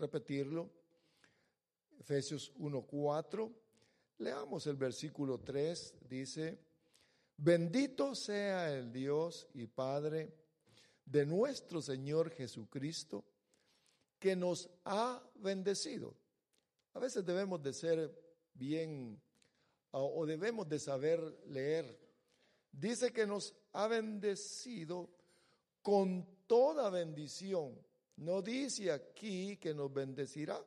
repetirlo. Efesios 1.4. Leamos el versículo 3. Dice, bendito sea el Dios y Padre de nuestro Señor Jesucristo, que nos ha bendecido. A veces debemos de ser bien o debemos de saber leer. Dice que nos ha bendecido con toda bendición. No dice aquí que nos bendecirá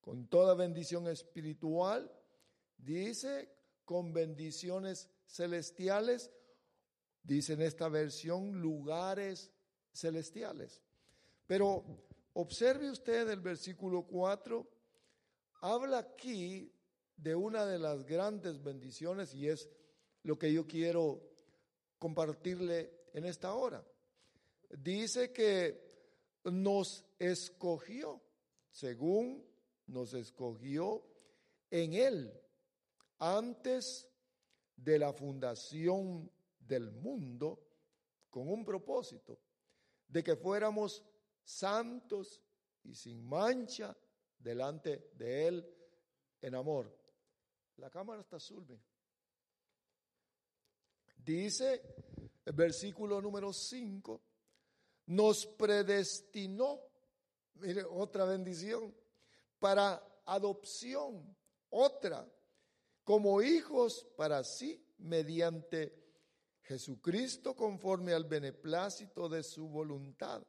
con toda bendición espiritual. Dice con bendiciones celestiales. Dice en esta versión lugares celestiales. Pero observe usted el versículo 4. Habla aquí de una de las grandes bendiciones y es lo que yo quiero compartirle en esta hora. Dice que nos escogió, según nos escogió en Él, antes de la fundación del mundo, con un propósito, de que fuéramos santos y sin mancha delante de Él en amor. La cámara está azul. Dice el versículo número 5, nos predestinó, mire, otra bendición, para adopción, otra, como hijos para sí, mediante Jesucristo conforme al beneplácito de su voluntad,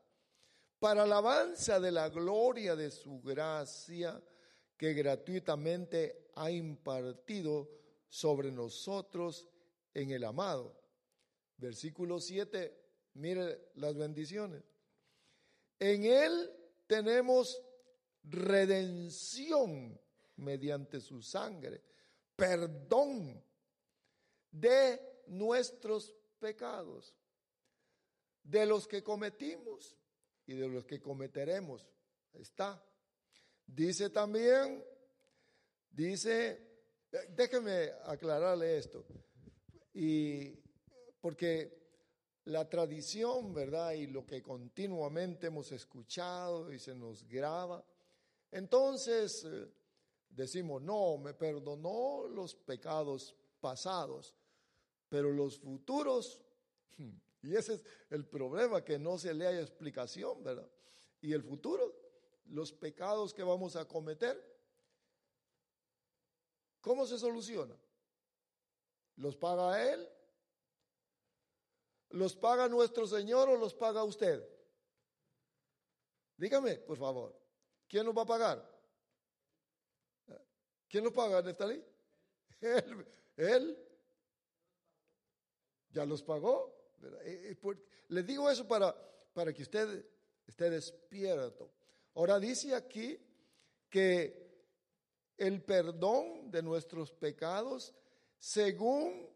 para alabanza de la gloria de su gracia que gratuitamente ha impartido sobre nosotros en el amado. Versículo 7, mire las bendiciones. En Él tenemos redención mediante su sangre, perdón de nuestros pecados, de los que cometimos y de los que cometeremos. Está. Dice también, dice, déjeme aclararle esto, y porque la tradición, ¿verdad? Y lo que continuamente hemos escuchado y se nos graba, entonces eh, decimos, no, me perdonó los pecados pasados, pero los futuros, y ese es el problema, que no se le haya explicación, ¿verdad? Y el futuro, los pecados que vamos a cometer, ¿cómo se soluciona? ¿Los paga Él? ¿Los paga nuestro Señor o los paga usted? Dígame, por favor, ¿quién los va a pagar? ¿Quién los paga, Neftalí? Él, él ya los pagó. Eh, eh, le digo eso para, para que usted esté despierto. Ahora dice aquí que el perdón de nuestros pecados según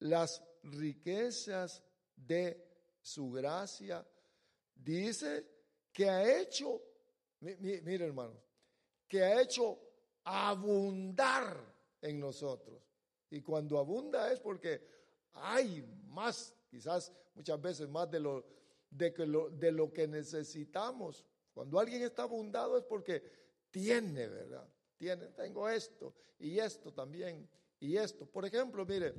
las riquezas de su gracia, dice que ha hecho, mire hermano, que ha hecho abundar en nosotros. Y cuando abunda es porque hay más, quizás muchas veces más de lo, de, que lo, de lo que necesitamos. Cuando alguien está abundado es porque tiene, ¿verdad? Tiene, tengo esto y esto también y esto. Por ejemplo, mire,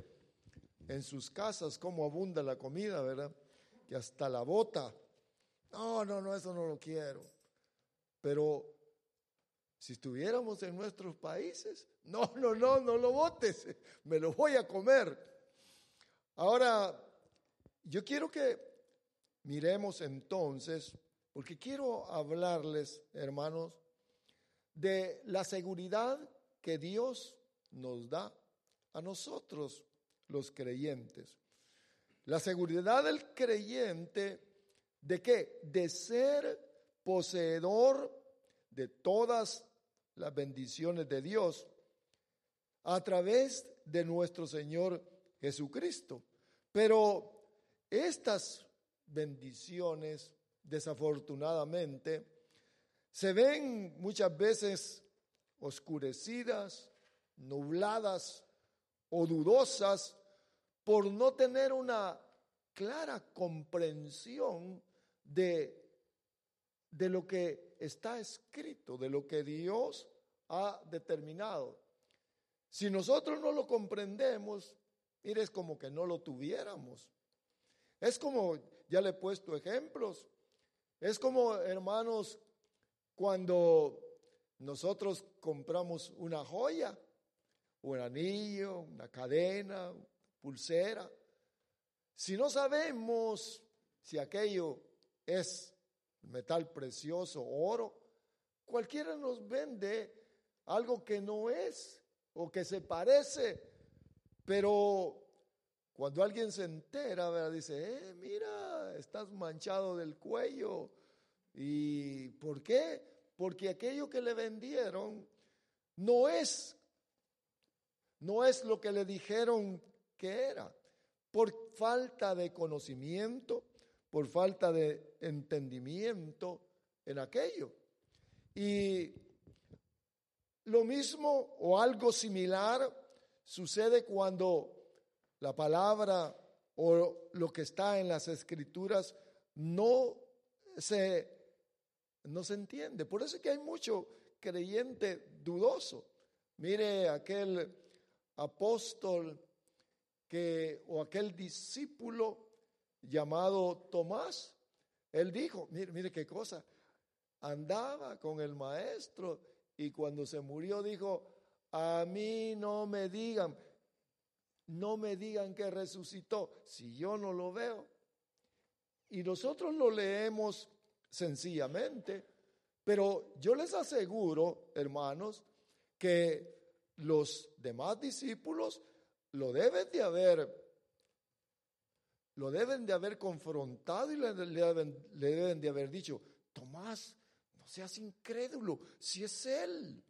en sus casas cómo abunda la comida, ¿verdad? Que hasta la bota. No, no, no, eso no lo quiero. Pero si estuviéramos en nuestros países, no, no, no, no lo botes, me lo voy a comer. Ahora, yo quiero que miremos entonces porque quiero hablarles, hermanos, de la seguridad que Dios nos da a nosotros, los creyentes. La seguridad del creyente de qué? De ser poseedor de todas las bendiciones de Dios a través de nuestro Señor Jesucristo. Pero estas bendiciones desafortunadamente, se ven muchas veces oscurecidas, nubladas o dudosas por no tener una clara comprensión de de lo que está escrito, de lo que Dios ha determinado. Si nosotros no lo comprendemos, mire, es como que no lo tuviéramos. Es como, ya le he puesto ejemplos, es como, hermanos, cuando nosotros compramos una joya, un anillo, una cadena, pulsera, si no sabemos si aquello es metal precioso, oro, cualquiera nos vende algo que no es o que se parece, pero cuando alguien se entera, dice, eh, mira, estás manchado del cuello. ¿Y por qué? Porque aquello que le vendieron no es, no es lo que le dijeron que era. Por falta de conocimiento, por falta de entendimiento en aquello. Y lo mismo o algo similar sucede cuando la palabra o lo que está en las escrituras no se, no se entiende. Por eso es que hay mucho creyente dudoso. Mire aquel apóstol que, o aquel discípulo llamado Tomás, él dijo, mire, mire qué cosa, andaba con el maestro y cuando se murió dijo, a mí no me digan, no me digan que resucitó si yo no lo veo. Y nosotros lo leemos sencillamente, pero yo les aseguro, hermanos, que los demás discípulos lo deben de haber lo deben de haber confrontado y le, deben, le deben de haber dicho, Tomás, no seas incrédulo, si es Él,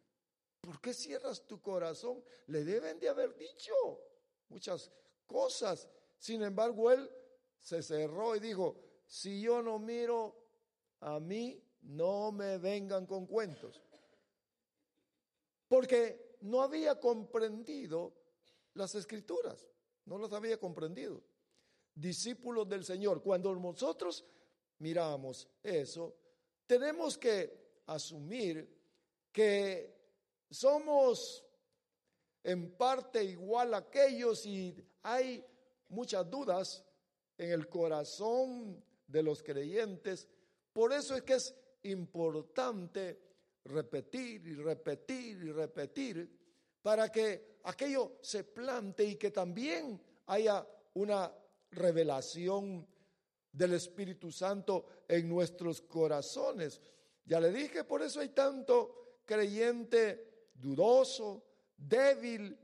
¿por qué cierras tu corazón? Le deben de haber dicho muchas cosas. Sin embargo, él se cerró y dijo, si yo no miro a mí, no me vengan con cuentos. Porque no había comprendido las escrituras, no las había comprendido. Discípulos del Señor, cuando nosotros miramos eso, tenemos que asumir que somos en parte igual a aquellos y hay muchas dudas en el corazón de los creyentes. Por eso es que es importante repetir y repetir y repetir para que aquello se plante y que también haya una revelación del Espíritu Santo en nuestros corazones. Ya le dije, por eso hay tanto creyente dudoso, débil,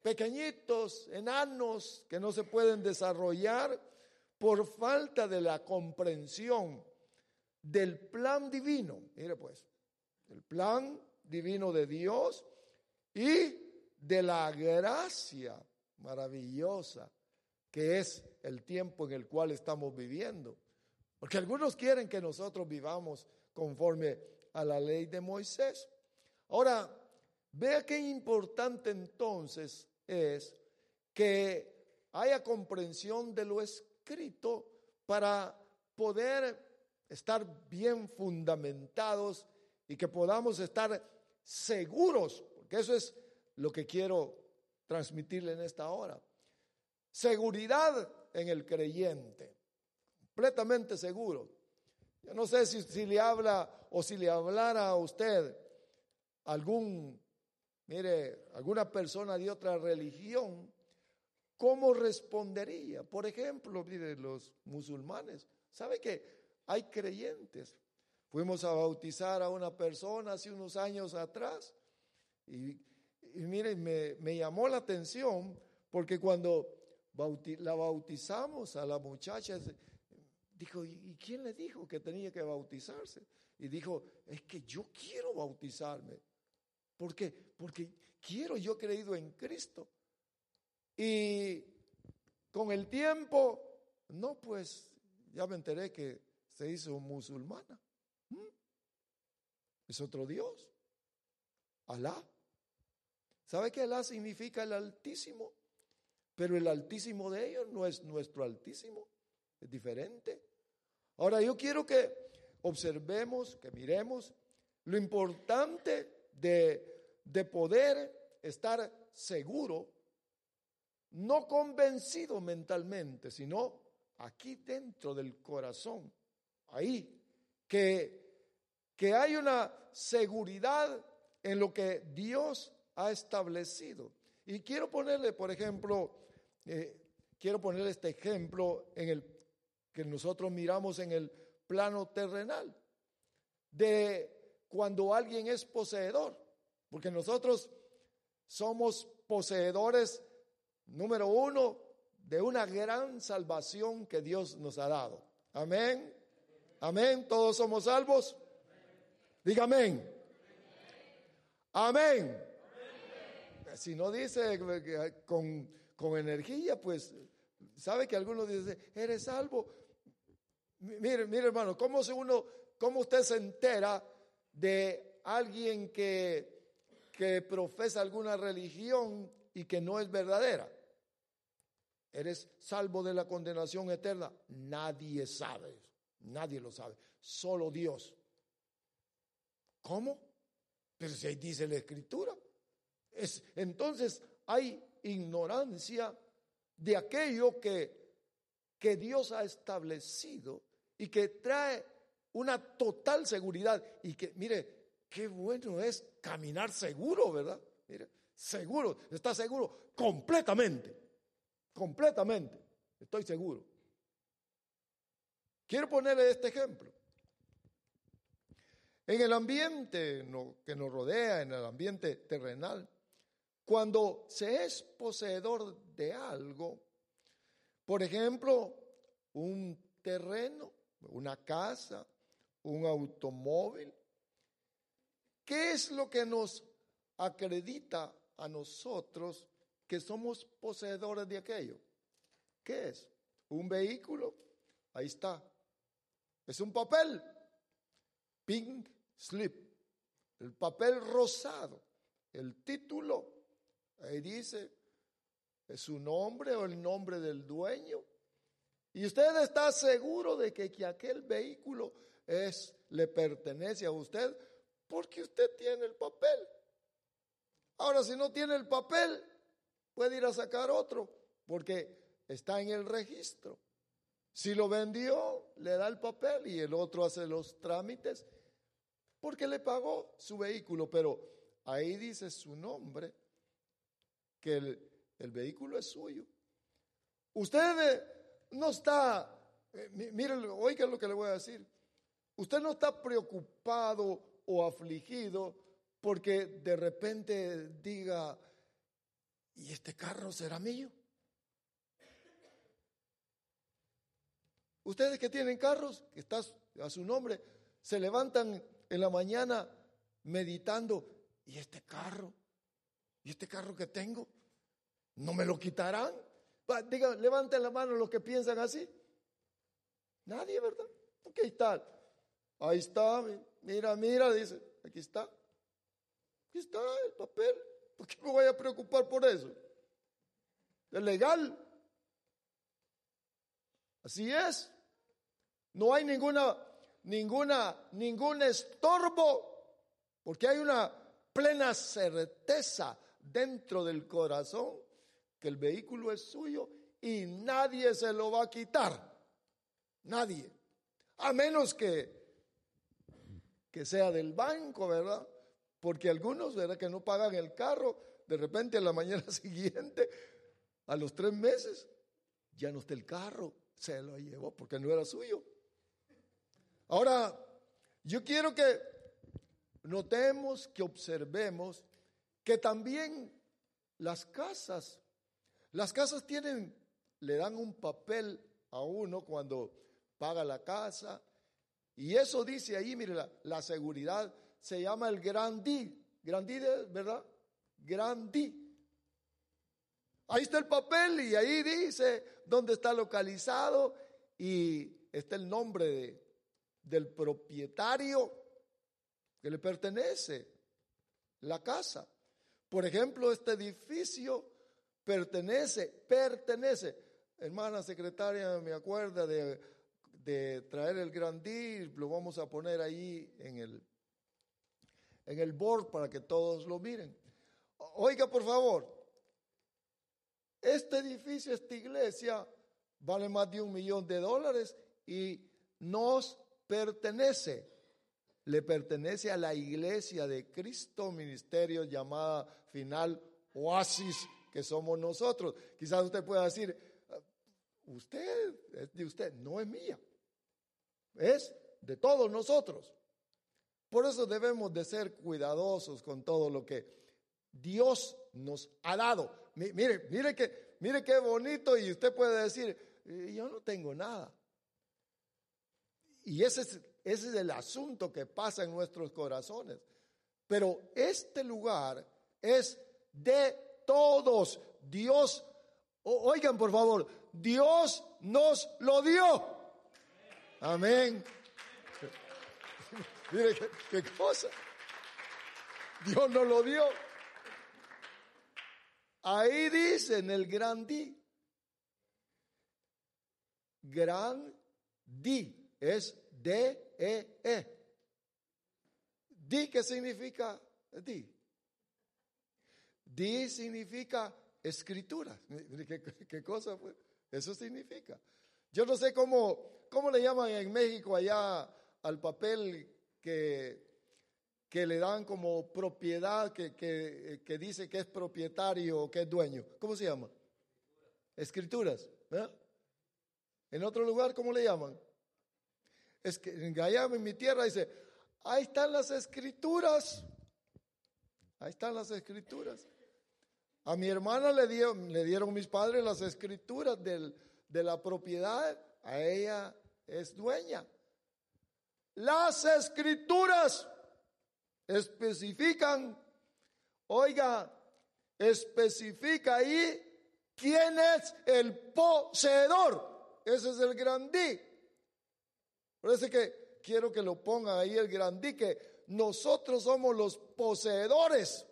pequeñitos, enanos que no se pueden desarrollar por falta de la comprensión del plan divino. Mire pues, el plan divino de Dios y de la gracia maravillosa que es el tiempo en el cual estamos viviendo. Porque algunos quieren que nosotros vivamos conforme a la ley de Moisés. Ahora, Vea qué importante entonces es que haya comprensión de lo escrito para poder estar bien fundamentados y que podamos estar seguros, porque eso es lo que quiero transmitirle en esta hora. Seguridad en el creyente, completamente seguro. Yo no sé si, si le habla o si le hablara a usted algún mire, alguna persona de otra religión, ¿cómo respondería? Por ejemplo, mire, los musulmanes. ¿Sabe que hay creyentes? Fuimos a bautizar a una persona hace unos años atrás y, mire, me, me, llamó la atención porque cuando la bautizamos a la muchacha, dijo, ¿y quién le dijo que tenía que bautizarse? Y dijo, es que yo quiero bautizarme. ¿Por qué? Porque quiero, yo he creído en Cristo. Y con el tiempo, no, pues ya me enteré que se hizo musulmana. ¿Mm? Es otro Dios. Alá. ¿Sabe que Alá significa el Altísimo? Pero el Altísimo de ellos no es nuestro Altísimo. Es diferente. Ahora yo quiero que observemos, que miremos lo importante de, de poder estar seguro, no convencido mentalmente, sino aquí dentro del corazón, ahí, que, que hay una seguridad en lo que Dios ha establecido. Y quiero ponerle, por ejemplo, eh, quiero ponerle este ejemplo en el que nosotros miramos en el plano terrenal, de cuando alguien es poseedor, porque nosotros somos poseedores, número uno, de una gran salvación que Dios nos ha dado. Amén. Amén. Todos somos salvos. Diga amén. Amén. Si no dice con, con energía, pues sabe que algunos dicen, eres salvo. Mire, mire hermano, ¿cómo, se uno, ¿cómo usted se entera de alguien que, que profesa alguna religión y que no es verdadera? ¿Eres salvo de la condenación eterna? Nadie sabe Nadie lo sabe. Solo Dios. ¿Cómo? Pero si ahí dice la escritura. Es, entonces hay ignorancia de aquello que, que Dios ha establecido y que trae una total seguridad. Y que, mire, qué bueno es caminar seguro, ¿verdad? Mire, seguro, está seguro completamente, completamente, estoy seguro. Quiero ponerle este ejemplo. En el ambiente que nos rodea, en el ambiente terrenal, cuando se es poseedor de algo, por ejemplo, un terreno, una casa, un automóvil, ¿qué es lo que nos acredita a nosotros que somos poseedores de aquello? ¿Qué es? Un vehículo, ahí está. Es un papel, pink slip, el papel rosado, el título, ahí dice, es su nombre o el nombre del dueño. Y usted está seguro de que, que aquel vehículo es, le pertenece a usted porque usted tiene el papel. Ahora, si no tiene el papel, puede ir a sacar otro porque está en el registro. Si lo vendió, le da el papel y el otro hace los trámites porque le pagó su vehículo, pero ahí dice su nombre, que el, vehículo es suyo. Usted eh, no está, eh, mire, oiga lo que le voy a decir, usted no está preocupado o afligido porque de repente diga, ¿y este carro será mío? Ustedes que tienen carros, que estás a su nombre, se levantan en la mañana meditando, ¿y este carro? ¿Y este carro que tengo? ¿No me lo quitarán? Digan, levanten la mano los que piensan así. Nadie, ¿verdad? Aquí está. Ahí está, mira, mira, dice, aquí está. Aquí está el papel. ¿Por qué me voy a preocupar por eso? Es legal. Así es. No hay ninguna ninguna, ningún estorbo, porque hay una plena certeza dentro del corazón que el vehículo es suyo y nadie se lo va a quitar. Nadie. A menos que, que sea del banco, ¿verdad? Porque algunos, ¿verdad? Que no pagan el carro, de repente a la mañana siguiente, a los tres meses, ya no está el carro, se lo llevó porque no era suyo. Ahora, yo quiero que notemos, que observemos que también las casas, las casas tienen, le dan un papel a uno cuando paga la casa. Y eso dice ahí, mire, la, seguridad se llama el grandí. Grandí, ¿verdad? Grandí. Ahí está el papel y ahí dice dónde está localizado y está el nombre de, del propietario que le pertenece la casa. Por ejemplo, este edificio pertenece, pertenece. Hermana secretaria, me acuerda de traer el gran D, lo vamos a poner ahí en el, en el board para que todos lo miren. Oiga, por favor, este edificio, esta iglesia, vale más de un millón de dólares y nos pertenece. Le pertenece a la iglesia de Cristo Ministerio llamada final Oasis, que somos nosotros. Quizás usted pueda decir, usted es de usted, no es mía. Es de todos nosotros. Por eso debemos de ser cuidadosos con todo lo que Dios nos ha dado. Mire, mire que, mire qué bonito y usted puede decir, yo no tengo nada. Y ese es, ese es el asunto que pasa en nuestros corazones. Pero este lugar es de todos. Dios, oigan por favor, Dios nos lo dio. Amén. Mire qué, cosa. Dios nos lo dio. Ahí dice en el gran di. Gran di es D-E-E. -E. Di, ¿qué significa di? Di significa escritura. ¿Qué, cosa fue? Eso significa. Yo no sé cómo, cómo le llaman en México allá al papel que, que le dan como propiedad, que, que, dice que es propietario o que es dueño. ¿Cómo se llama? Escrituras. En otro lugar, ¿cómo le llaman? Es que allá en mi tierra dice, ahí están las escrituras. Ahí están las escrituras. A mi hermana le, le dieron mis padres las escrituras del, de la propiedad, a ella es dueña. Las escrituras especifican, oiga, especifica ahí quién es el poseedor. Ese es el grandí. Por eso que quiero que lo pongan ahí el grandí, que nosotros somos los poseedores.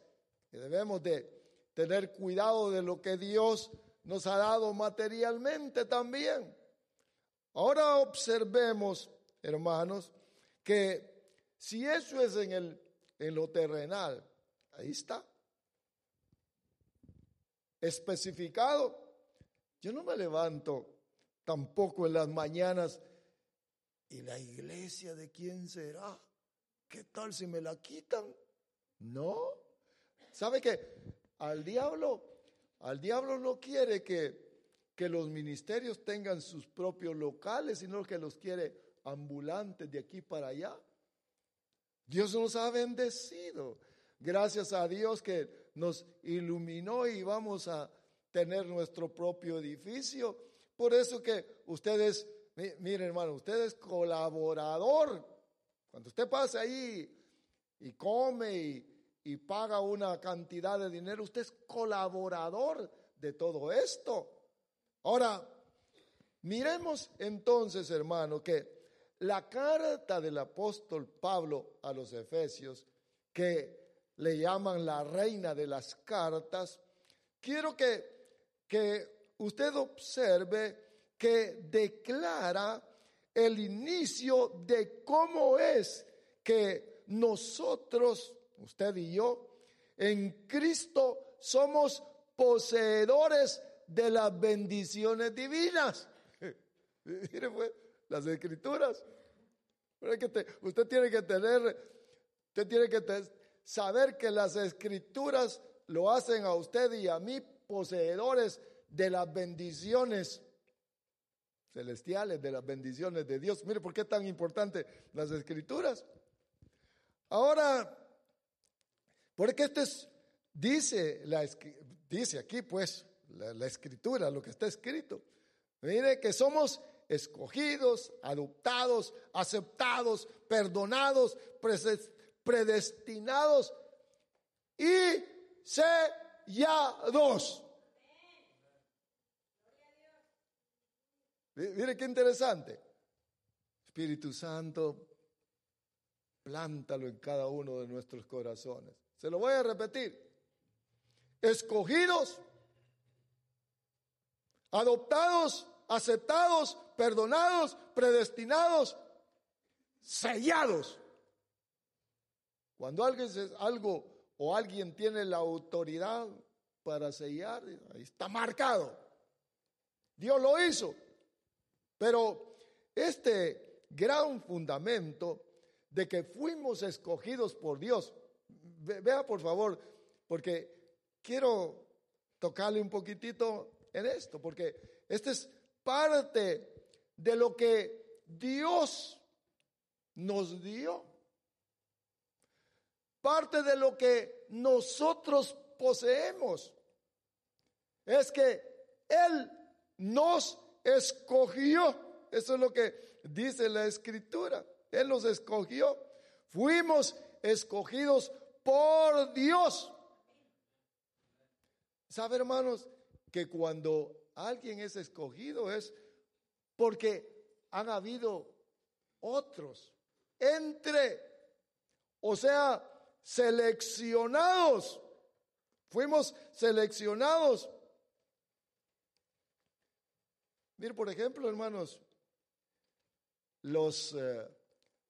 Y debemos de tener cuidado de lo que Dios nos ha dado materialmente también. Ahora observemos, hermanos, que si eso es en, el, en lo terrenal, ahí está, especificado. Yo no me levanto tampoco en las mañanas y la iglesia de quién será. ¿Qué tal si me la quitan? No. ¿Sabe qué? Al diablo, al diablo no quiere que, que los ministerios tengan sus propios locales, sino que los quiere ambulantes de aquí para allá. Dios nos ha bendecido. Gracias a Dios que nos iluminó y vamos a tener nuestro propio edificio. Por eso que ustedes, miren hermano, usted es colaborador. Cuando usted pasa ahí y come y, y paga una cantidad de dinero, usted es colaborador de todo esto. Ahora, miremos entonces, hermano, que la carta del apóstol Pablo a los Efesios, que le llaman la reina de las cartas, quiero que, que usted observe que declara el inicio de cómo es que nosotros usted y yo, en Cristo somos poseedores de las bendiciones divinas. Mire, pues, las escrituras. usted tiene que tener, usted tiene que saber que las escrituras lo hacen a usted y a mí poseedores de las bendiciones celestiales, de las bendiciones de Dios. Mire, ¿por qué tan importante las escrituras? Ahora, porque esto es, dice, la, dice aquí pues la, escritura, lo que está escrito. Mire que somos escogidos, adoptados, aceptados, perdonados, predestinados y sellados. Mire qué interesante. Espíritu Santo, plántalo en cada uno de nuestros corazones. Se lo voy a repetir. Escogidos, adoptados, aceptados, perdonados, predestinados, sellados. Cuando alguien algo o alguien tiene la autoridad para sellar, ahí está marcado. Dios lo hizo. Pero este gran fundamento de que fuimos escogidos por Dios, vea por favor, porque quiero tocarle un poquitito en esto, porque este es parte de lo que Dios nos dio. Parte de lo que nosotros poseemos. Es que Él nos escogió. Eso es lo que dice la escritura. Él nos escogió. Fuimos escogidos por Dios. ¿Sabe, hermanos? Que cuando alguien es escogido es porque han habido otros entre, o sea, seleccionados. Fuimos seleccionados. Mire, por ejemplo, hermanos, los, eh,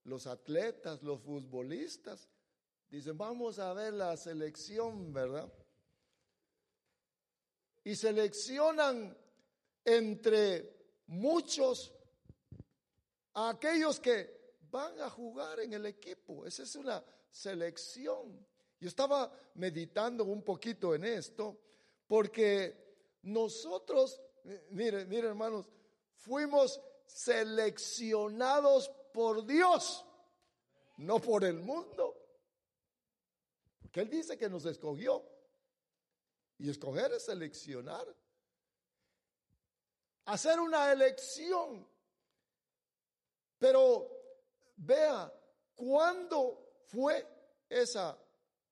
los atletas, los futbolistas, dicen, vamos a ver la selección, ¿verdad? Y seleccionan entre muchos a aquellos que van a jugar en el equipo. Esa es una selección. Yo estaba meditando un poquito en esto, porque nosotros, miren, miren hermanos, fuimos seleccionados por Dios, no por el mundo. Porque Él dice que nos escogió. Y escoger es seleccionar. Hacer una elección. Pero vea, ¿cuándo fue esa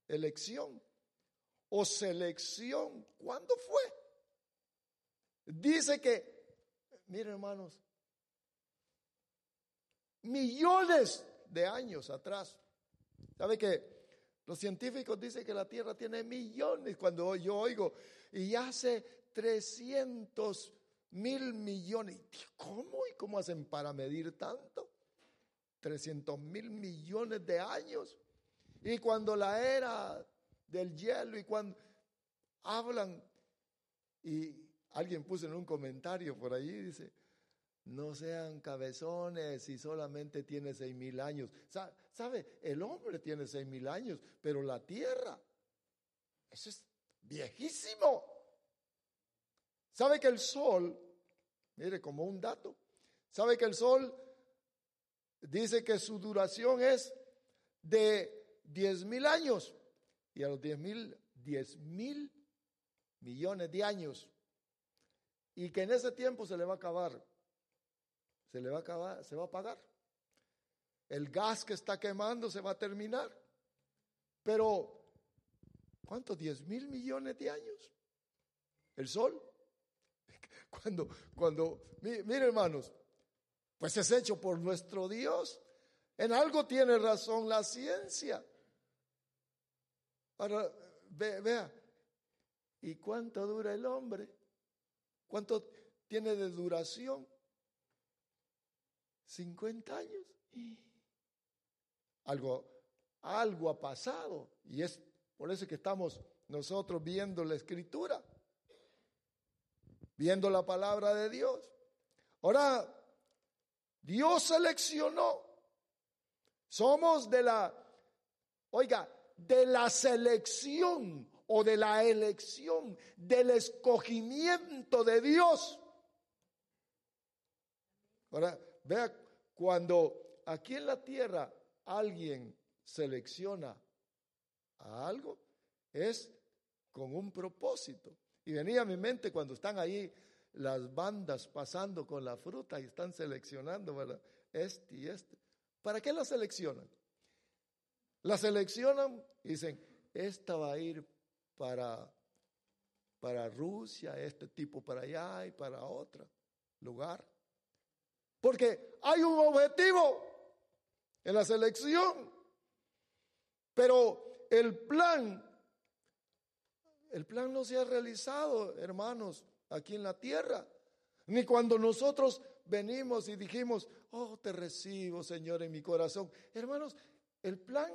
elección? O selección, ¿cuándo fue? Dice que, miren hermanos, millones de años atrás. ¿Sabe que los científicos dicen que la Tierra tiene millones? Cuando yo oigo, y hace 300 mil millones. ¿Cómo y cómo hacen para medir tanto? 300 mil millones de años. Y cuando la era del hielo y cuando hablan, y alguien puso en un comentario por allí, dice, no sean cabezones y solamente tiene seis mil años. ¿Sabe? El hombre tiene seis mil años, pero la tierra, eso es viejísimo. ¿Sabe que el sol, mire como un dato, sabe que el sol dice que su duración es de diez mil años y a los diez mil, diez mil millones de años y que en ese tiempo se le va a acabar se le va a acabar, se va a apagar. El gas que está quemando se va a terminar. Pero, ¿cuántos? ¿10 mil millones de años? ¿El sol? Cuando, cuando, mire hermanos, pues es hecho por nuestro Dios. En algo tiene razón la ciencia. Ahora, vea, ¿y cuánto dura el hombre? ¿Cuánto tiene de duración? 50 años. Algo, algo ha pasado y es por eso que estamos nosotros viendo la escritura, viendo la palabra de Dios. Ahora, Dios seleccionó. Somos de la, oiga, de la selección o de la elección, del escogimiento de Dios. Ahora, Vea, cuando aquí en la tierra alguien selecciona a algo, es con un propósito. Y venía a mi mente cuando están ahí las bandas pasando con la fruta y están seleccionando, ¿verdad? Este y este. ¿Para qué la seleccionan? La seleccionan y dicen, esta va a ir para, para Rusia, este tipo para allá y para otro lugar. Porque hay un objetivo en la selección. Pero el plan, el plan no se ha realizado, hermanos, aquí en la tierra. Ni cuando nosotros venimos y dijimos, oh, te recibo, Señor, en mi corazón. Hermanos, el plan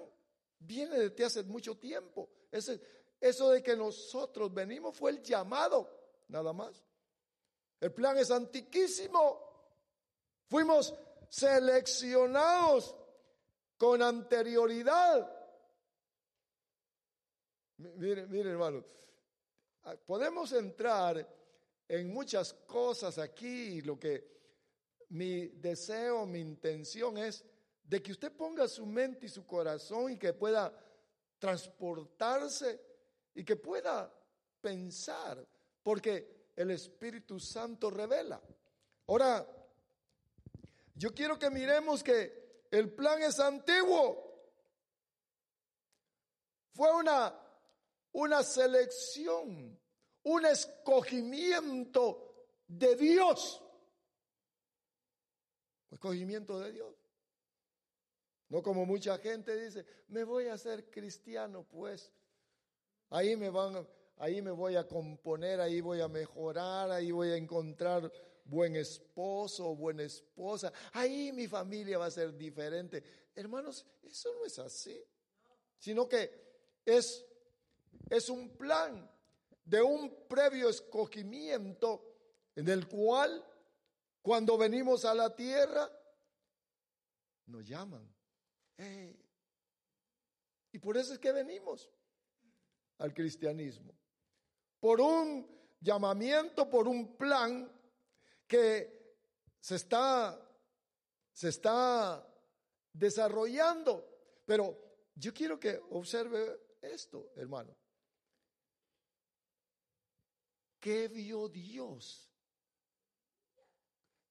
viene de hace mucho tiempo. Ese, eso de que nosotros venimos fue el llamado, nada más. El plan es antiquísimo. Fuimos seleccionados con anterioridad. Miren, miren, hermano, ah, podemos entrar en muchas cosas aquí. Lo que mi deseo, mi intención es de que usted ponga su mente y su corazón y que pueda transportarse y que pueda pensar, porque el Espíritu Santo revela. Ahora, yo quiero que miremos que el plan es antiguo. Fue una, una selección, un escogimiento de Dios. escogimiento de Dios. No como mucha gente dice, me voy a hacer cristiano, pues. Ahí me van, ahí me voy a componer, ahí voy a mejorar, ahí voy a encontrar buen esposo buena esposa. Ahí mi familia va a ser diferente. Hermanos, eso no es así. Sino que es, es un plan de un previo escogimiento en el cual cuando venimos a la tierra nos llaman. Y por eso es que venimos al cristianismo. Por un llamamiento, por un plan que se está, se está desarrollando. Pero yo quiero que observe esto, hermano. ¿Qué vio Dios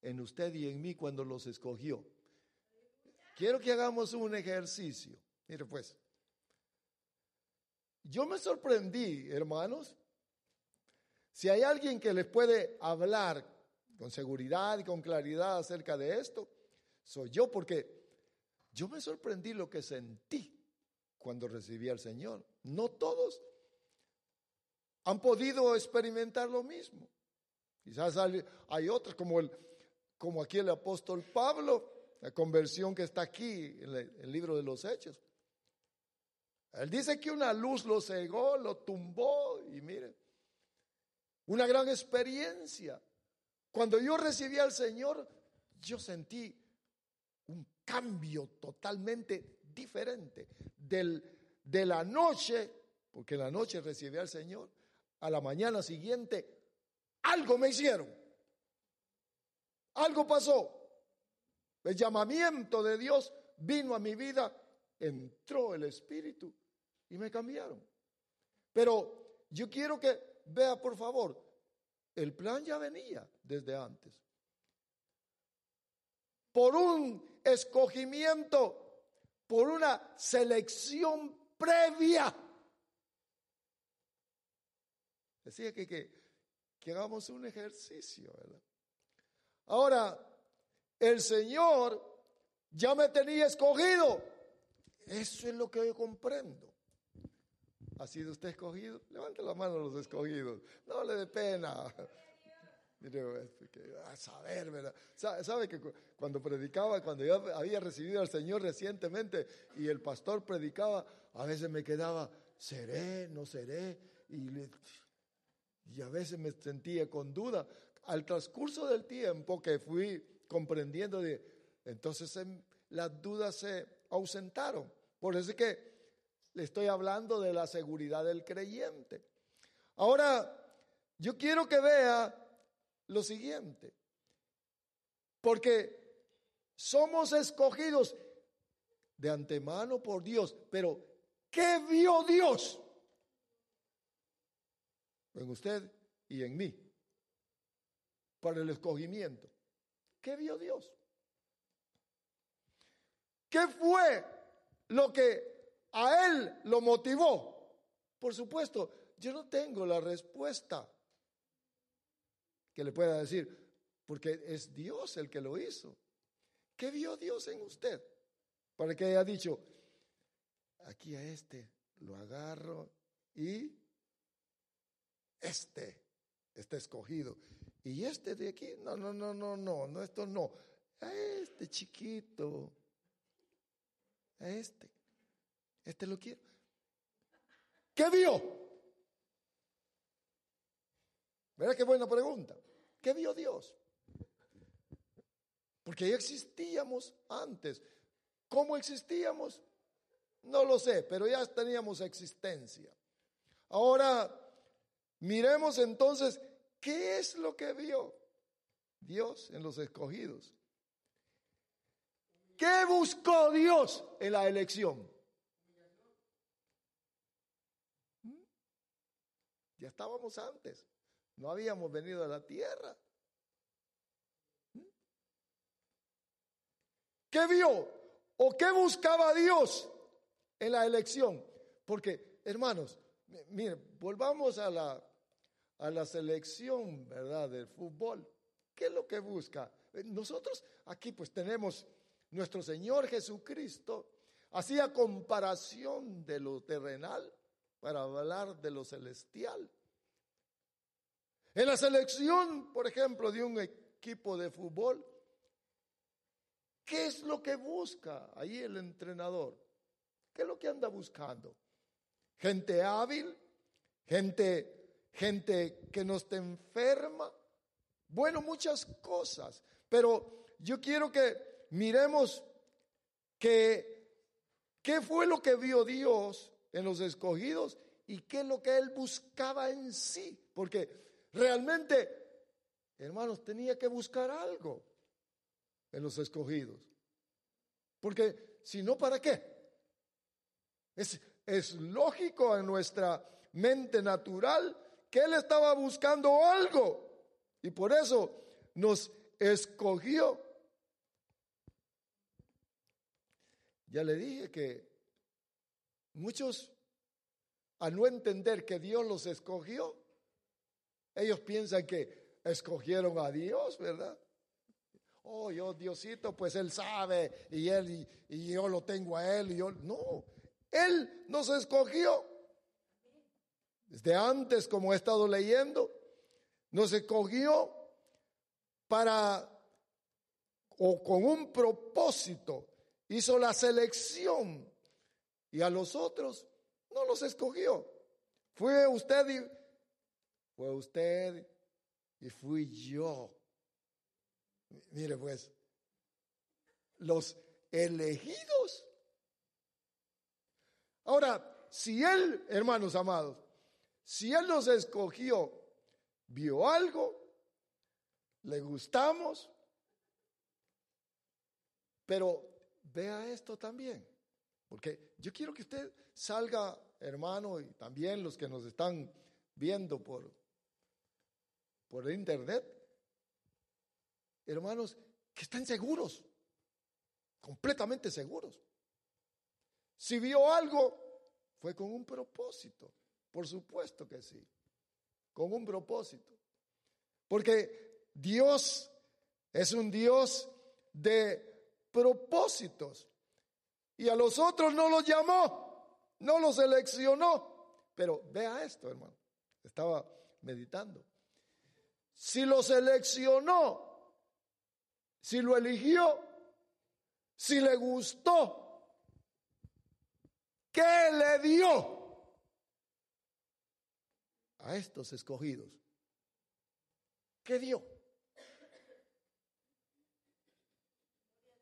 en usted y en mí cuando los escogió? Quiero que hagamos un ejercicio. Mire pues, yo me sorprendí, hermanos. Si hay alguien que les puede hablar con seguridad y con claridad acerca de esto, soy yo, porque yo me sorprendí lo que sentí cuando recibí al Señor. No todos han podido experimentar lo mismo. Quizás hay, otros, como, el, como aquí el apóstol Pablo, la conversión que está aquí en el libro de los Hechos. Él dice que una luz lo cegó, lo tumbó y mire, una gran experiencia. Cuando yo recibí al Señor, yo sentí un cambio totalmente diferente del, de la noche, porque la noche recibí al Señor, a la mañana siguiente, algo me hicieron. Algo pasó. El llamamiento de Dios vino a mi vida, entró el Espíritu y me cambiaron. Pero yo quiero que vea, por favor, el plan ya venía desde antes. Por un escogimiento, por una selección previa. Decía que, que, hagamos un ejercicio, ¿verdad? Ahora, el Señor ya me tenía escogido. Eso es lo que yo comprendo. ¿Ha sido usted escogido? Levante la mano a los escogidos. No le dé pena. A saber, ¿verdad? ¿Sabe que cuando predicaba, cuando yo había recibido al Señor recientemente y el pastor predicaba, a veces me quedaba, seré, no seré, y, y a veces me sentía con duda. Al transcurso del tiempo que fui comprendiendo, de, entonces em, las dudas se ausentaron. Por eso es que le estoy hablando de la seguridad del creyente. Ahora, yo quiero que vea lo siguiente. Porque somos escogidos de antemano por Dios, pero ¿qué vio Dios? En usted y en mí, para el escogimiento. ¿Qué vio Dios? ¿Qué fue lo que a él lo motivó. Por supuesto, yo no tengo la respuesta que le pueda decir, porque es Dios el que lo hizo. ¿Qué vio Dios en usted? Para que haya dicho, aquí a este lo agarro y este está escogido. Y este de aquí, no, no, no, no, no, no, esto no. A este chiquito, a este, este lo quiero. ¿Qué vio? Mira qué buena pregunta. ¿Qué vio Dios? Porque ya existíamos antes. ¿Cómo existíamos? No lo sé, pero ya teníamos existencia. Ahora, miremos entonces qué es lo que vio Dios en los escogidos. ¿Qué buscó Dios en la elección? ¿Mm? Ya estábamos antes, no habíamos venido a la tierra. ¿Mm? ¿Qué vio o qué buscaba Dios en la elección? Porque, hermanos, miren, volvamos a la, a la selección, ¿verdad?, del fútbol. ¿Qué es lo que busca? Nosotros aquí pues tenemos nuestro Señor Jesucristo, hacía comparación de lo terrenal para hablar de lo celestial. En la selección, por ejemplo, de un equipo de fútbol, ¿qué es lo que busca ahí el entrenador? ¿Qué es lo que anda buscando? Gente hábil, gente, gente que no esté enferma. Bueno, muchas cosas. Pero yo quiero que miremos que qué fue lo que vio Dios en los escogidos y qué es lo que él buscaba en sí. Porque Realmente, hermanos, tenía que buscar algo en los escogidos. Porque si no, ¿para qué? Es, es lógico en nuestra mente natural que Él estaba buscando algo y por eso nos escogió. Ya le dije que muchos, al no entender que Dios los escogió, ellos piensan que escogieron a Dios, ¿verdad? Oh, yo, Diosito, pues Él sabe y Él y, yo lo tengo a Él y yo. No, Él nos escogió. Desde antes, como he estado leyendo, nos escogió para, o con un propósito, hizo la selección y a los otros no los escogió. Fue usted y fue usted y fui yo. Mire pues, los elegidos. Ahora, si Él, hermanos amados, si Él nos escogió, vio algo, le gustamos, pero vea esto también, porque yo quiero que usted salga, hermano, y también los que nos están viendo por, por internet, hermanos, que están seguros, completamente seguros. Si vio algo, fue con un propósito, por supuesto que sí, con un propósito. Porque Dios es un Dios de propósitos. Y a los otros no los llamó, no los seleccionó. Pero vea esto, hermano. Estaba meditando si lo seleccionó, si lo eligió, si le gustó, ¿qué le dio a estos escogidos? ¿Qué dio?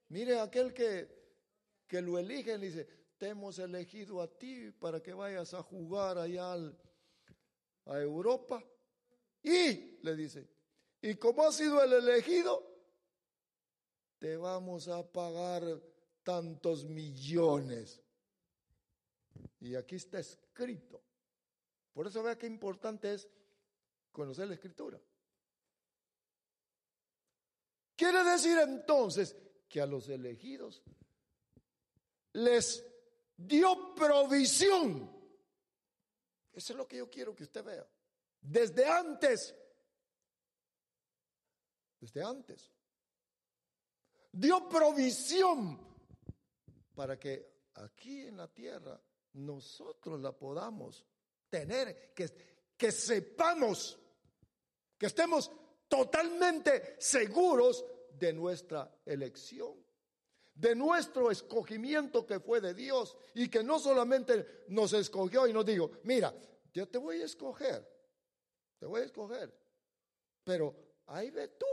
Mire aquel que, que lo elige, le dice, te hemos elegido a ti para que vayas a jugar allá a Europa. Y le dice, y como has sido el elegido, te vamos a pagar tantos millones. Y aquí está escrito. Por eso vea qué importante es conocer la escritura. Quiere decir entonces que a los elegidos les dio provisión. Eso es lo que yo quiero que usted vea desde antes. Desde antes. Dio provisión para que aquí en la tierra nosotros la podamos tener, que, que sepamos, que estemos totalmente seguros de nuestra elección, de nuestro escogimiento que fue de Dios y que no solamente nos escogió y nos dijo, mira, yo te voy a escoger, te voy a escoger, pero ahí ve tú.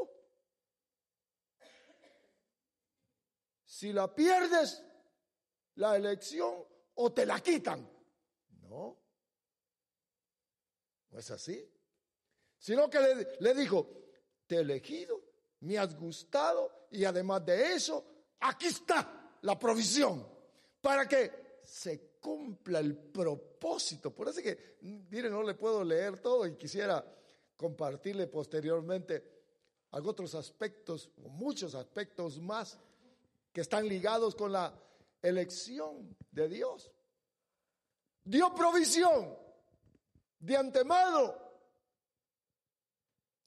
Si la pierdes, la elección, o te la quitan. No, no es así. Sino que le, dijo, te he elegido, me has gustado y además de eso, aquí está la provisión para que se cumpla el propósito. Por eso que, no le puedo leer todo y quisiera compartirle posteriormente otros aspectos, muchos aspectos más que están ligados con la elección de Dios. Dio provisión de antemano.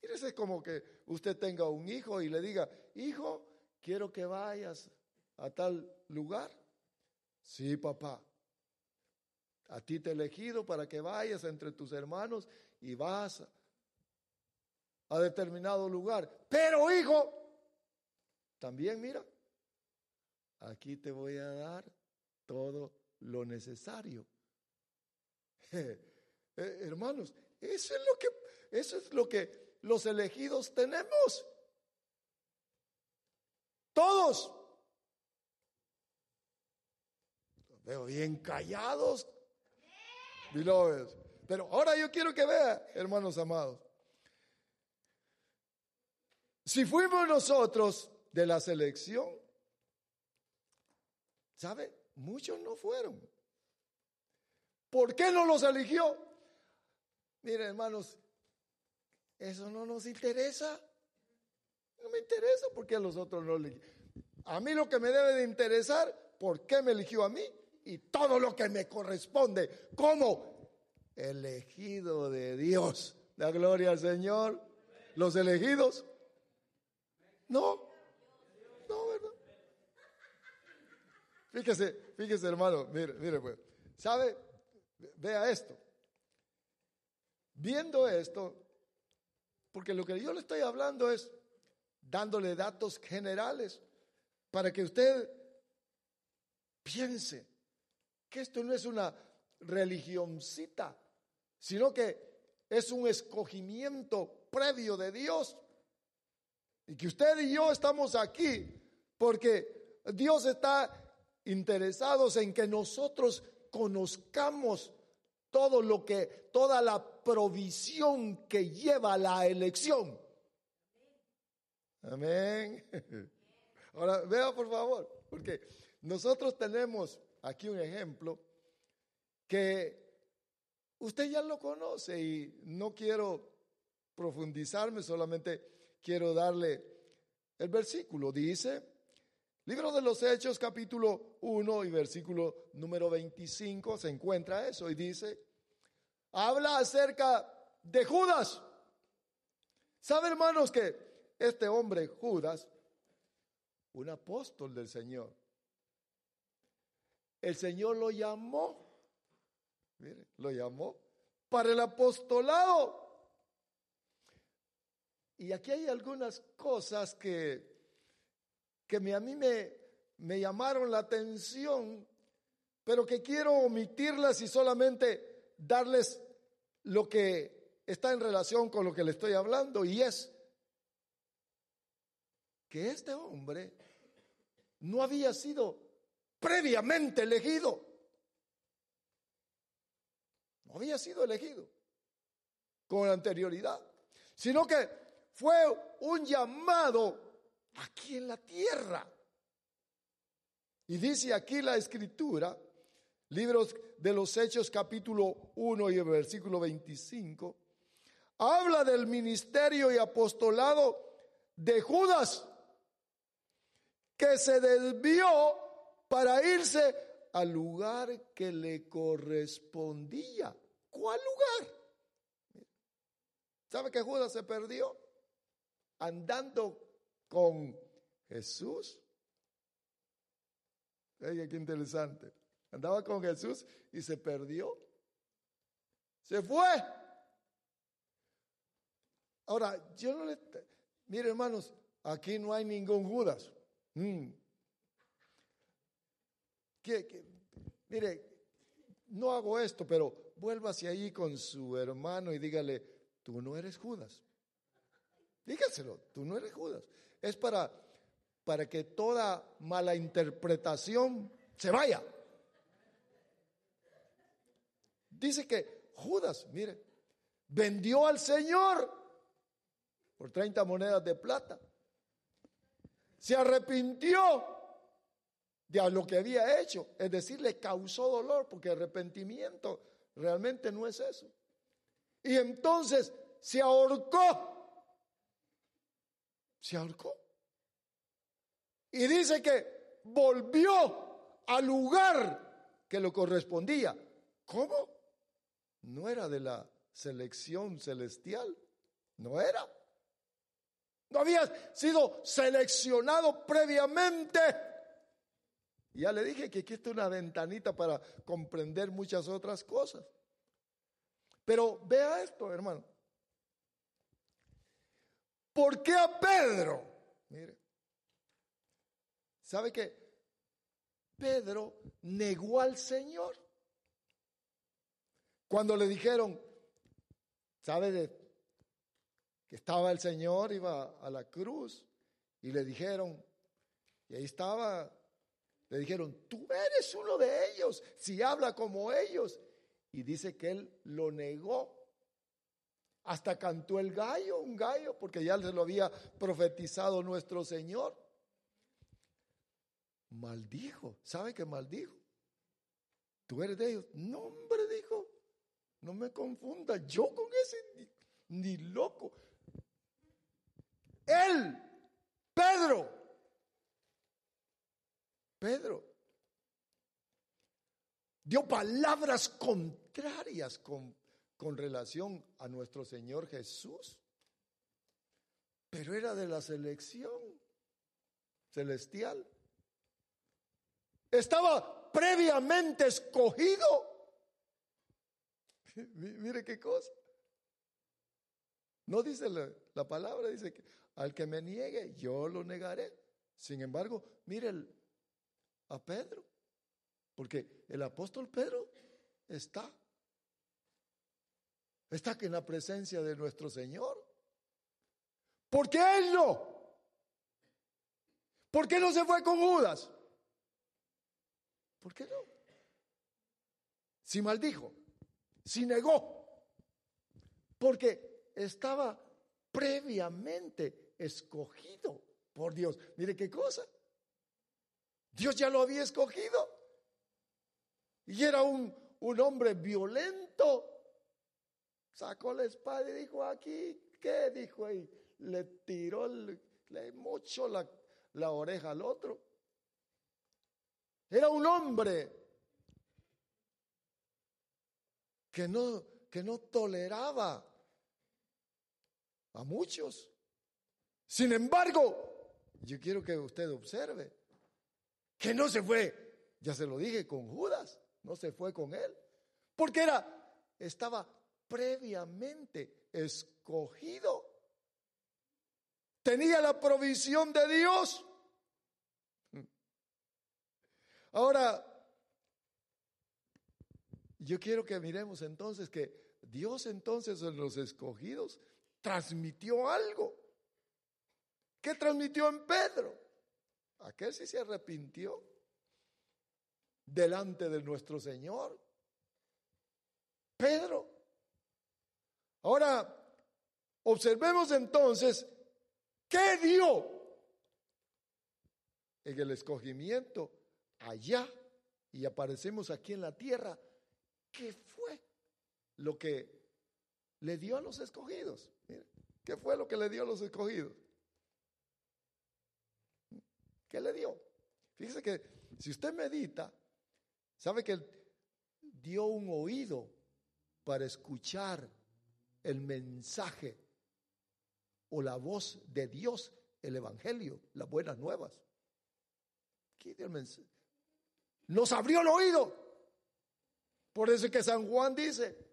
Mírese como que usted tenga un hijo y le diga, hijo, quiero que vayas a tal lugar. Sí, papá. A ti te he elegido para que vayas entre tus hermanos y vas a determinado lugar. Pero, hijo, también mira, aquí te voy a dar todo lo necesario. Eh, hermanos, eso es lo que eso es lo que los elegidos tenemos. Todos. Los veo bien callados. Pero ahora yo quiero que vea, hermanos amados. Si fuimos nosotros de la selección, ¿Sabe? Muchos no fueron. ¿Por qué no los eligió? Miren, hermanos, eso no nos interesa. No me interesa porque a los otros no le. A mí lo que me debe de interesar, ¿por qué me eligió a mí? Y todo lo que me corresponde como elegido de Dios. La gloria al Señor. Los elegidos. No, Fíjese, fíjese hermano, mire, mire pues, ¿sabe? Vea esto. Viendo esto, porque lo que yo le estoy hablando es dándole datos generales para que usted piense que esto no es una religioncita, sino que es un escogimiento previo de Dios. Y que usted y yo estamos aquí porque Dios está interesados en que nosotros conozcamos todo lo que, toda la provisión que lleva la elección. Amén. Ahora, vea por favor, porque nosotros tenemos aquí un ejemplo que usted ya lo conoce y no quiero profundizarme, solamente quiero darle el versículo. Dice, Libro de los Hechos, capítulo 1 y versículo número 25, se encuentra eso y dice, habla acerca de Judas. ¿Sabe, hermanos, que este hombre, Judas, un apóstol del Señor, el Señor lo llamó, lo llamó para el apostolado. Y aquí hay algunas cosas que que a mí me, me llamaron la atención, pero que quiero omitirlas y solamente darles lo que está en relación con lo que le estoy hablando, y es que este hombre no había sido previamente elegido. No había sido elegido con anterioridad, sino que fue un llamado aquí en la tierra. Y dice aquí la escritura, libros de los Hechos capítulo 1 y el versículo 25, habla del ministerio y apostolado de Judas, que se desvió para irse al lugar que le correspondía. ¿Cuál lugar? ¿Sabe que Judas se perdió? Andando con Jesús. Oye, qué interesante. Andaba con Jesús y se perdió. Se fue. Ahora, yo no le... Mire, hermanos, aquí no hay ningún Judas. Mm. mire, no hago esto, pero vuelva hacia ahí con su hermano y dígale, tú no eres Judas. Dígaselo, tú no eres Judas. Es para, para que toda mala interpretación se vaya. Dice que Judas, mire, vendió al Señor por 30 monedas de plata. Se arrepintió de lo que había hecho, es decir, le causó dolor, porque arrepentimiento realmente no es eso. Y entonces se ahorcó se ahorcó. Y dice que volvió al lugar que lo correspondía. ¿Cómo? No era de la selección celestial. No era. No había sido seleccionado previamente. Ya le dije que aquí está una ventanita para comprender muchas otras cosas. Pero vea esto, hermano. ¿Por qué a Pedro? Mire, ¿sabe qué? Pedro negó al Señor. Cuando le dijeron, ¿sabe de que estaba el Señor, iba a la cruz y le dijeron, y ahí estaba, le dijeron, tú eres uno de ellos, si habla como ellos. Y dice que él lo negó. Hasta cantó el gallo, un gallo, porque ya se lo había profetizado nuestro Señor. Maldijo, ¿sabe qué maldijo? Tú eres de ellos. No, hombre, dijo, no me confunda, yo con ese ni, loco. Él, Pedro, Pedro, dio palabras contrarias con con relación a nuestro Señor Jesús, pero era de la selección celestial. Estaba previamente escogido. Mire qué cosa. No dice la, palabra, dice que al que me niegue, yo lo negaré. Sin embargo, mire a Pedro, porque el apóstol Pedro está está en la presencia de nuestro Señor. ¿Por qué él no? ¿Por qué no se fue con Judas? ¿Por qué no? Si maldijo, si negó, porque estaba previamente escogido por Dios. Mire qué cosa. Dios ya lo había escogido. Y era un, un hombre violento, Sacó la espada y dijo, aquí, ¿qué? Dijo ahí. Le tiró, le mochó la, la oreja al otro. Era un hombre que no, que no toleraba a muchos. Sin embargo, yo quiero que usted observe que no se fue, ya se lo dije, con Judas, no se fue con él, porque era, estaba previamente escogido. Tenía la provisión de Dios. Ahora, yo quiero que miremos entonces que Dios entonces en los escogidos transmitió algo. ¿Qué transmitió en Pedro? Aquel sí se arrepintió delante de nuestro Señor. Pedro Ahora, observemos entonces qué dio en el escogimiento allá y aparecemos aquí en la tierra. ¿Qué fue lo que le dio a los escogidos? ¿Qué fue lo que le dio a los escogidos? ¿Qué le dio? Fíjese que si usted medita, sabe que dio un oído para escuchar el mensaje o la voz de Dios, el Evangelio, las buenas nuevas. Nos abrió el oído. Por eso que San Juan dice,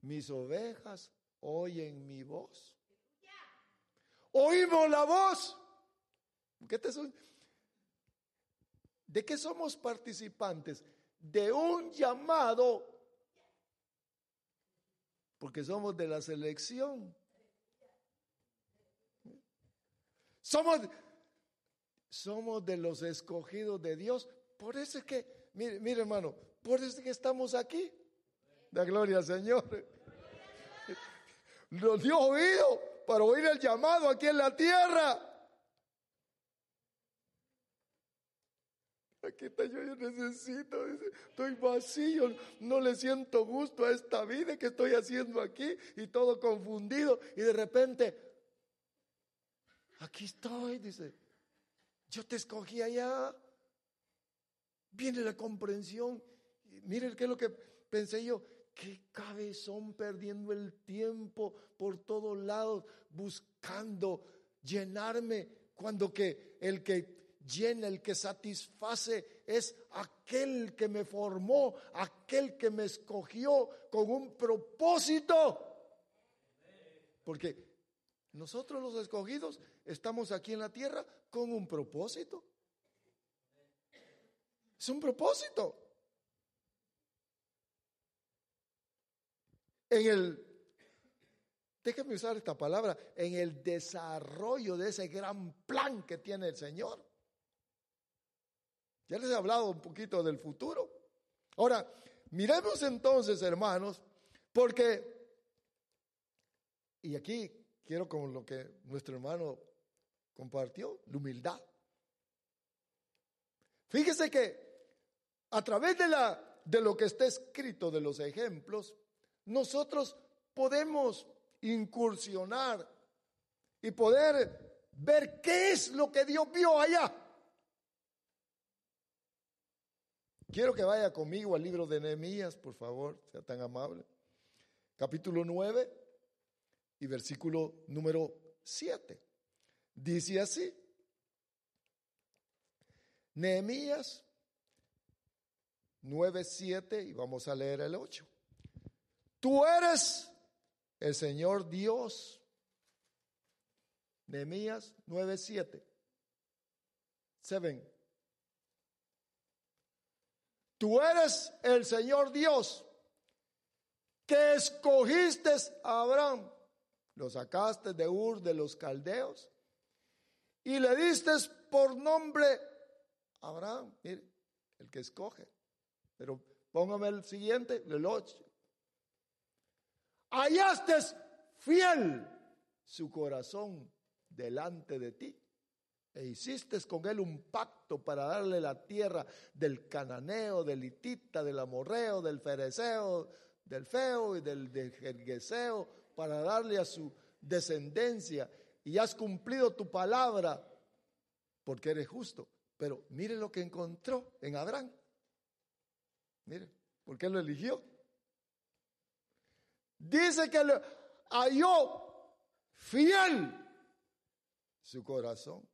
mis ovejas oyen mi voz. oímos la voz. ¿Qué te ¿De qué somos participantes? De un llamado, porque somos de la selección. Somos, somos de los escogidos de Dios. Por eso es que, mire, mire hermano, por eso es que estamos aquí. Da gloria al Señor. Nos dio oído para oír el llamado aquí en la tierra. Aquí está yo, yo necesito, estoy vacío, no le siento gusto a esta vida que estoy haciendo aquí y todo confundido y de repente, aquí estoy, dice, yo te escogí allá, viene la comprensión, miren qué es lo que pensé yo, qué cabezón perdiendo el tiempo por todos lados, buscando llenarme, cuando que el que llena, el que satisface es aquel que me formó, aquel que me escogió con un propósito. Porque nosotros los escogidos estamos aquí en la tierra con un propósito. Es un propósito. En el, déjeme usar esta palabra, en el desarrollo de ese gran plan que tiene el Señor. Ya les he hablado un poquito del futuro. Ahora, miremos entonces, hermanos, porque, y aquí quiero con lo que nuestro hermano compartió, la humildad. Fíjese que a través de, la, de lo que está escrito, de los ejemplos, nosotros podemos incursionar y poder ver qué es lo que Dios vio allá. Quiero que vaya conmigo al libro de Nehemías, por favor, sea tan amable. Capítulo 9 y versículo número 7. Dice así. Nehemías 9, 7 y vamos a leer el 8. Tú eres el Señor Dios. Nehemías 9, 7. ven. Tú eres el Señor Dios que escogiste a Abraham, lo sacaste de Ur de los caldeos y le diste por nombre Abraham, mire, el que escoge. Pero póngame el siguiente, el 8. Hallaste fiel su corazón delante de ti e hiciste con él un pacto para darle la tierra del cananeo, del hitita, del amorreo, del fereceo, del feo y del de jergueseo, para darle a su descendencia. Y has cumplido tu palabra porque eres justo. Pero mire lo que encontró en Abraham. Mire, ¿por qué lo eligió? Dice que le halló fiel su corazón.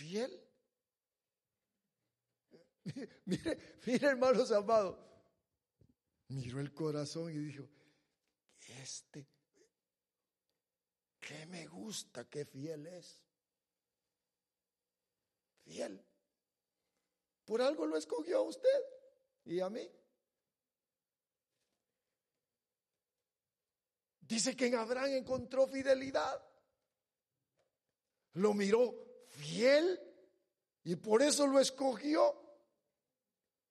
fiel. Mire, mire, hermanos amados. Miró el corazón y dijo, este, que me gusta, qué fiel es. Fiel. Por algo lo escogió a usted y a mí. Dice que en Abraham encontró fidelidad. Lo miró fiel y por eso lo escogió.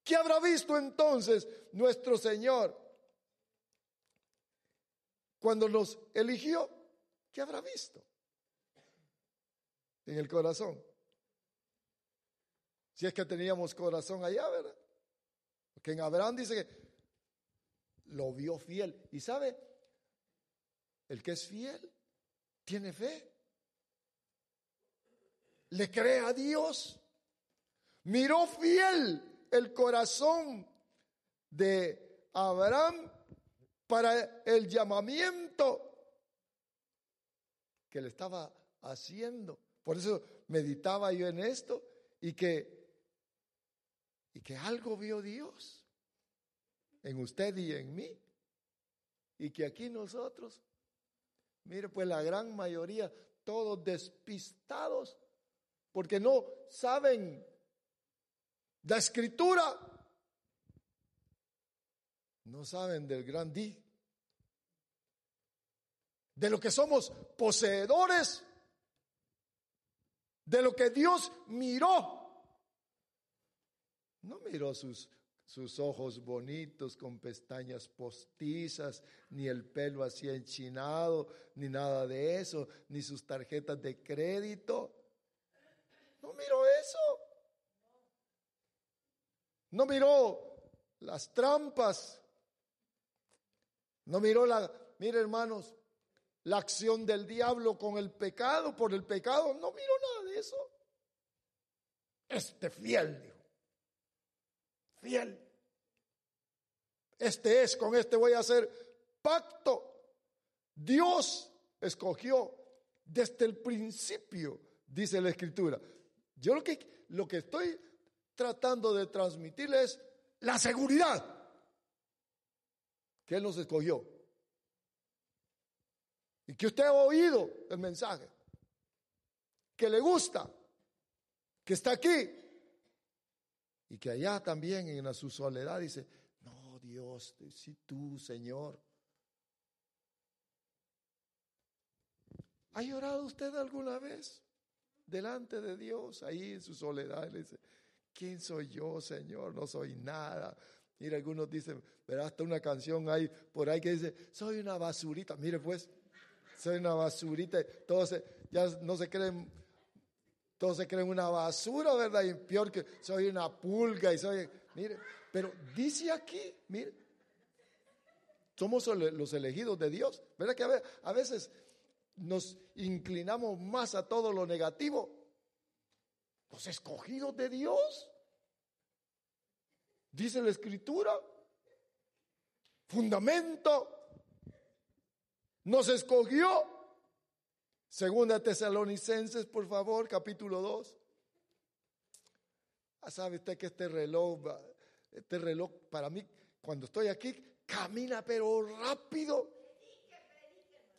¿Qué habrá visto entonces nuestro Señor cuando nos eligió? ¿Qué habrá visto? En el corazón. Si es que teníamos corazón allá, ¿verdad? Porque en Abraham dice que lo vio fiel. ¿Y sabe? El que es fiel tiene fe le cree a Dios. Miró fiel el corazón de Abraham para el llamamiento que le estaba haciendo. Por eso meditaba yo en esto y que y que algo vio Dios en usted y en mí. Y que aquí nosotros, mire, pues la gran mayoría, todos despistados, porque no saben la escritura, no saben del gran di, de lo que somos poseedores, de lo que Dios miró. No miró sus, sus ojos bonitos con pestañas postizas, ni el pelo así enchinado, ni nada de eso, ni sus tarjetas de crédito. No miró eso. No miró las trampas. No miró la, mire hermanos, la acción del diablo con el pecado, por el pecado. No miró nada de eso. Este fiel, dijo. Fiel. Este es, con este voy a hacer pacto. Dios escogió desde el principio, dice la escritura. Yo lo que, lo que estoy tratando de transmitirle es la seguridad que Él nos escogió. Y que usted ha oído el mensaje, que le gusta, que está aquí. Y que allá también en su soledad dice, no Dios, si tú Señor. ¿Ha llorado usted alguna vez delante de Dios ahí en su soledad? le dice, ¿quién soy yo Señor? No soy nada. Mira, algunos dicen, pero hasta una canción hay por ahí que dice, soy una basurita. Mire pues, soy una basurita. Todos ya no se creen, todos se creen una basura, ¿verdad? Y peor que soy una pulga y soy, mire, pero dice aquí, mire, somos los elegidos de Dios. ¿Verdad que a veces nos inclinamos más a todo lo negativo? Los escogidos de Dios. Dice la escritura. Fundamento. Nos escogió. Segunda Tesalonicenses, por favor, capítulo 2. Ah, sabe usted que este reloj, este reloj para mí, cuando estoy aquí, camina pero rápido.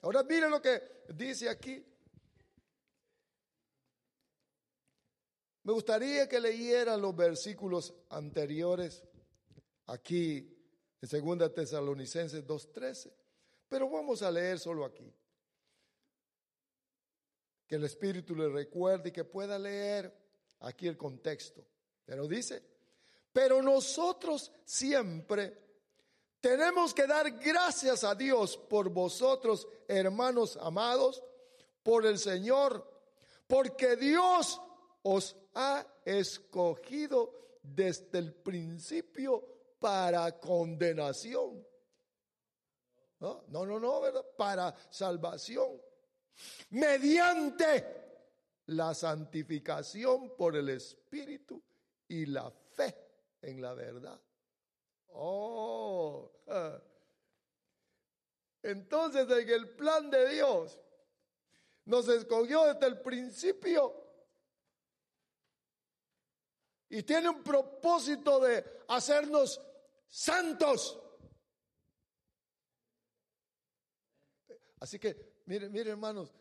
Ahora mire lo que dice aquí. Me gustaría que leyeran los versículos anteriores aquí en 2 Tesalonicenses 2.13, pero vamos a leer solo aquí. Que el Espíritu le recuerde y que pueda leer aquí el contexto. Pero dice, pero nosotros siempre tenemos que dar gracias a Dios por vosotros, hermanos amados, por el Señor, porque Dios os ha escogido desde el principio para condenación. No, no, no, no, ¿verdad? Para salvación. Mediante la santificación por el Espíritu y la fe en la verdad. Oh, entonces en el plan de Dios nos escogió desde el principio y tiene un propósito de hacernos santos. Así que, miren, miren hermanos,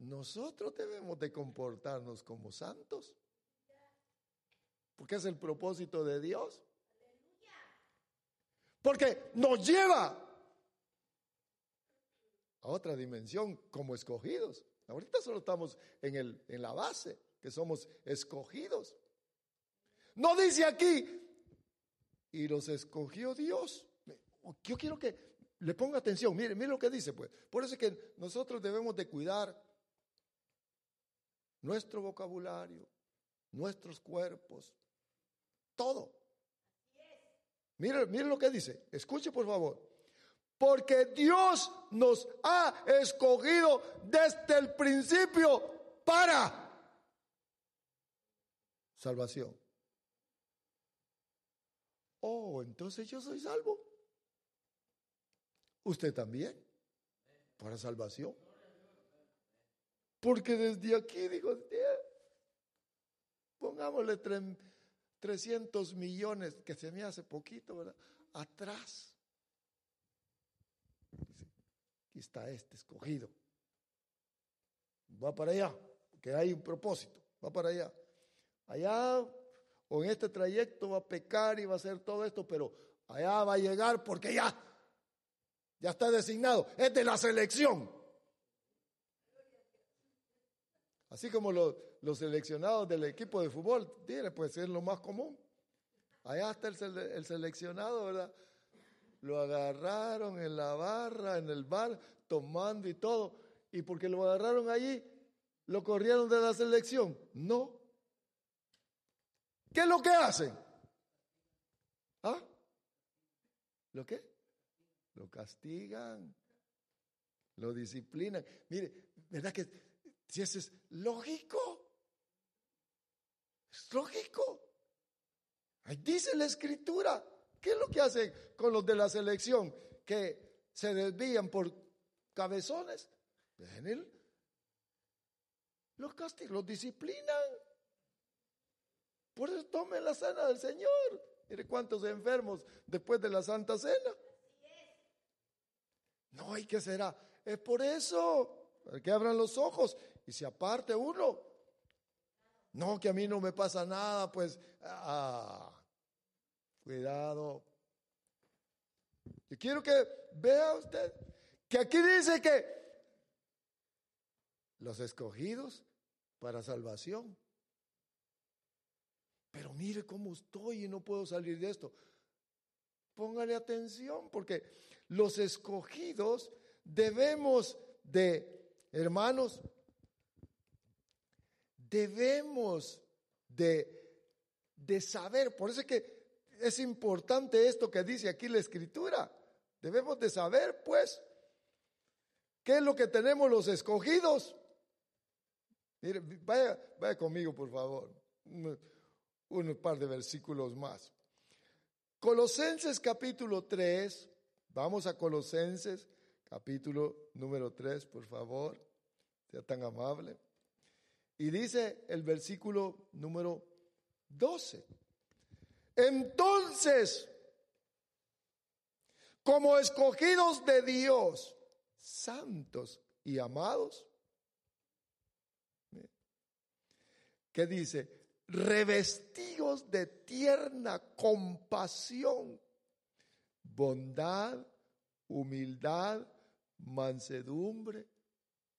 nosotros debemos de comportarnos como santos. Porque es el propósito de Dios. Porque nos lleva a otra dimensión como escogidos. Ahorita solo estamos en, el, en la base, que somos escogidos. No dice aquí, y los escogió Dios. Yo quiero que le ponga atención. Mire, mire lo que dice, pues. Por eso es que nosotros debemos de cuidar nuestro vocabulario, nuestros cuerpos, todo. Mire, mire lo que dice. Escuche, por favor. Porque Dios nos ha escogido desde el principio para salvación. Oh, entonces yo soy salvo. Usted también, para salvación. Porque desde aquí, digo, pongámosle 300 millones, que se me hace poquito, ¿verdad? Atrás. aquí está este escogido. Va para allá, que hay un propósito, va para allá. Allá o en este trayecto va a pecar y va a hacer todo esto, pero allá va a llegar porque ya, ya está designado, es de la selección. Así como los, los seleccionados del equipo de fútbol, tiene, pues es lo más común. Allá está el, el seleccionado, ¿verdad? Lo agarraron en la barra, en el bar, tomando y todo. Y porque lo agarraron allí, lo corrieron de la selección. No. ¿Qué es lo que hacen? ¿Ah? ¿Lo qué? Lo castigan, lo disciplinan. Mire, ¿verdad que si eso es lógico? Es lógico. Dice la escritura. ¿Qué es lo que hacen con los de la selección? Que se desvían por cabezones. Ven los castigan, los disciplinan. Por eso tomen la cena del Señor. Mire cuántos enfermos después de la Santa Cena. No, ¿y qué será? Es por eso, que abran los ojos y se aparte uno. No, que a mí no me pasa nada, pues, ah, cuidado. Yo quiero que vea usted que aquí dice que los escogidos para salvación. Pero mire cómo estoy y no puedo salir de esto. Póngale atención porque los escogidos debemos de, hermanos, debemos de, de saber. Por eso es que es importante esto que dice aquí la escritura. Debemos de saber, pues, qué es lo que tenemos los escogidos. Mire, vaya, vaya conmigo, por favor. Un, par de versículos más. Colosenses capítulo 3. Vamos a Colosenses capítulo número 3, por favor. Sea tan amable. Y dice el versículo número 12. Entonces, como escogidos de Dios, santos y amados, ¿qué dice? Revestidos de tierna compasión, bondad, humildad, mansedumbre,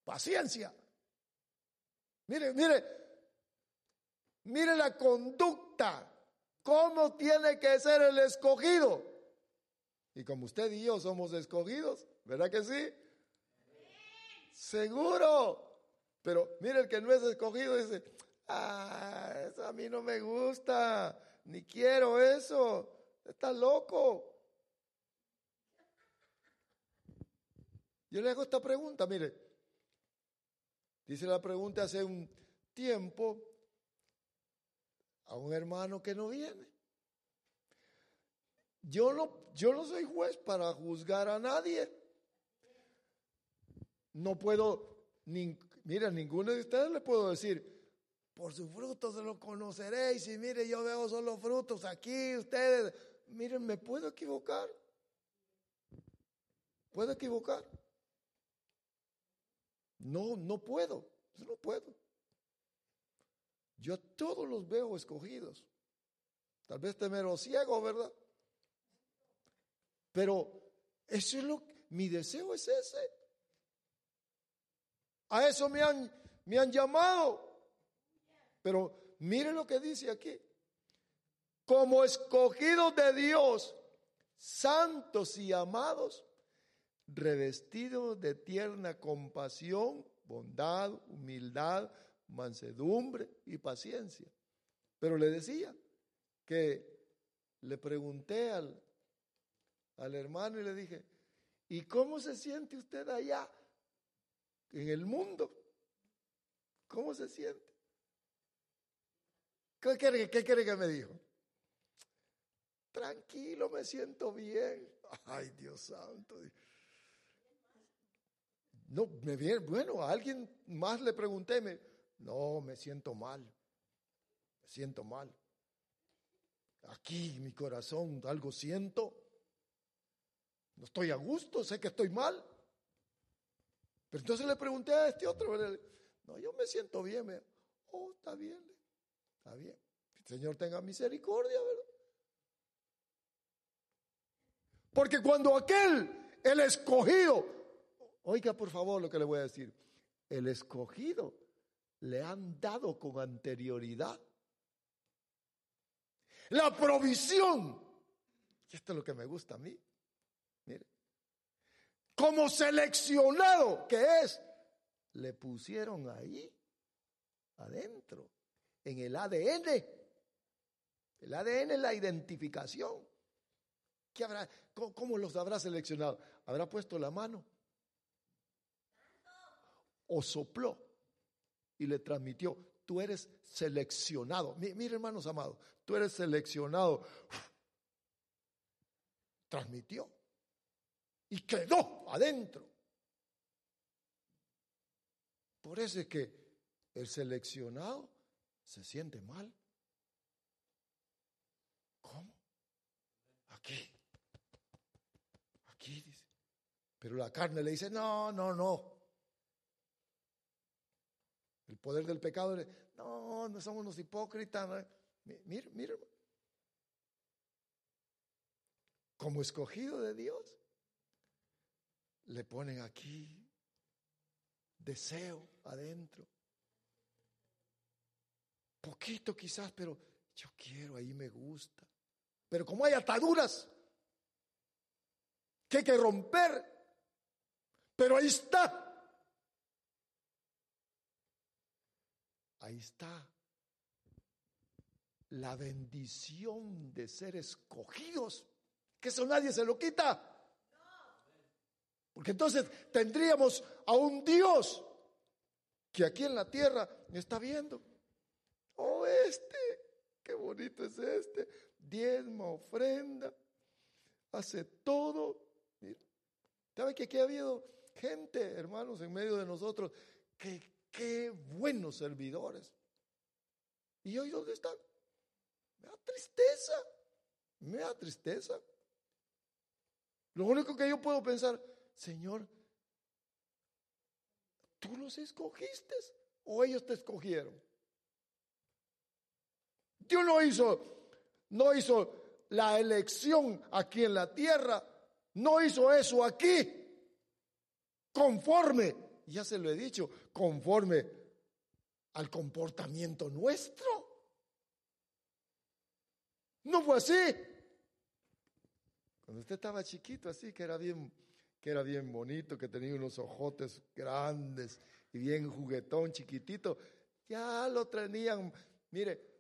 paciencia. Mire, mire, mire la conducta cómo tiene que ser el escogido. Y como usted y yo somos escogidos, ¿verdad que sí? Seguro. Pero mire el que no es escogido dice, ah, eso a mí no me gusta, ni quiero eso, está loco. Yo le hago esta pregunta, mire, dice la pregunta hace un tiempo, a un hermano que no viene. Yo no, yo no soy juez para juzgar a nadie. No puedo, ni, mira, ninguno de ustedes le puedo decir, por sus frutos se lo conoceréis. Y mire, yo veo solo frutos aquí, ustedes. Miren, me puedo equivocar. ¿Puedo equivocar? No, no puedo. No puedo. Yo todos los veo escogidos. Tal vez temero ciego, ¿verdad? Pero eso es lo mi deseo es ese. A eso me han, me han llamado. Pero mire lo que dice aquí. Como escogidos de Dios, santos y amados, revestidos de tierna compasión, bondad, humildad, mansedumbre y paciencia. Pero le decía que le pregunté al, al hermano y le dije, ¿y cómo se siente usted allá en el mundo? ¿Cómo se siente? ¿Qué quiere, qué quiere que me dijo? Tranquilo, me siento bien. Ay, Dios santo. No, me viene, bueno, a alguien más le pregunté, me, no, me siento mal. Me siento mal. Aquí mi corazón algo siento. No estoy a gusto, sé que estoy mal. Pero entonces le pregunté a este otro, no, yo me siento bien. Me, oh, está bien, está bien. El Señor tenga misericordia, ¿verdad? Porque cuando aquel, el escogido, oiga por favor lo que le voy a decir, el escogido le han dado con anterioridad la provisión. Y esto es lo que me gusta a mí. Mire, como seleccionado que es, le pusieron ahí, adentro, en el ADN. El ADN es la identificación. ¿Qué habrá, cómo, los habrá seleccionado? ¿Habrá puesto la mano? ¿O sopló y le transmitió? Tú eres seleccionado. Mire, hermanos amados, tú eres seleccionado. Transmitió y quedó adentro. Por eso es que el seleccionado se siente mal. ¿Cómo? Aquí. Aquí dice. Pero la carne le dice, no, no, no. El poder del pecado, no, no somos unos hipócritas. Mira, mira. Como escogido de Dios, le ponen aquí deseo adentro. Poquito quizás, pero yo quiero, ahí me gusta. Pero como hay ataduras que hay que romper, pero ahí está. Ahí está la bendición de ser escogidos, que eso nadie se lo quita. Porque entonces tendríamos a un Dios que aquí en la tierra está viendo. Oh, este, qué bonito es este. Diezma, ofrenda, hace todo. Mira, ¿sabe que aquí ha habido gente, hermanos, en medio de nosotros, que qué buenos servidores? ¿Y hoy dónde están? Me da tristeza, me da tristeza. Lo único que yo puedo pensar, Señor, ¿tú los escogiste o ellos te escogieron? Dios no hizo, no hizo la elección aquí en la tierra, no hizo eso aquí, conforme, ya se lo he dicho, conforme al comportamiento nuestro. No fue así. Cuando usted estaba chiquito, así que era bien que era bien bonito, que tenía unos ojotes grandes y bien juguetón, chiquitito, ya lo tenían, mire,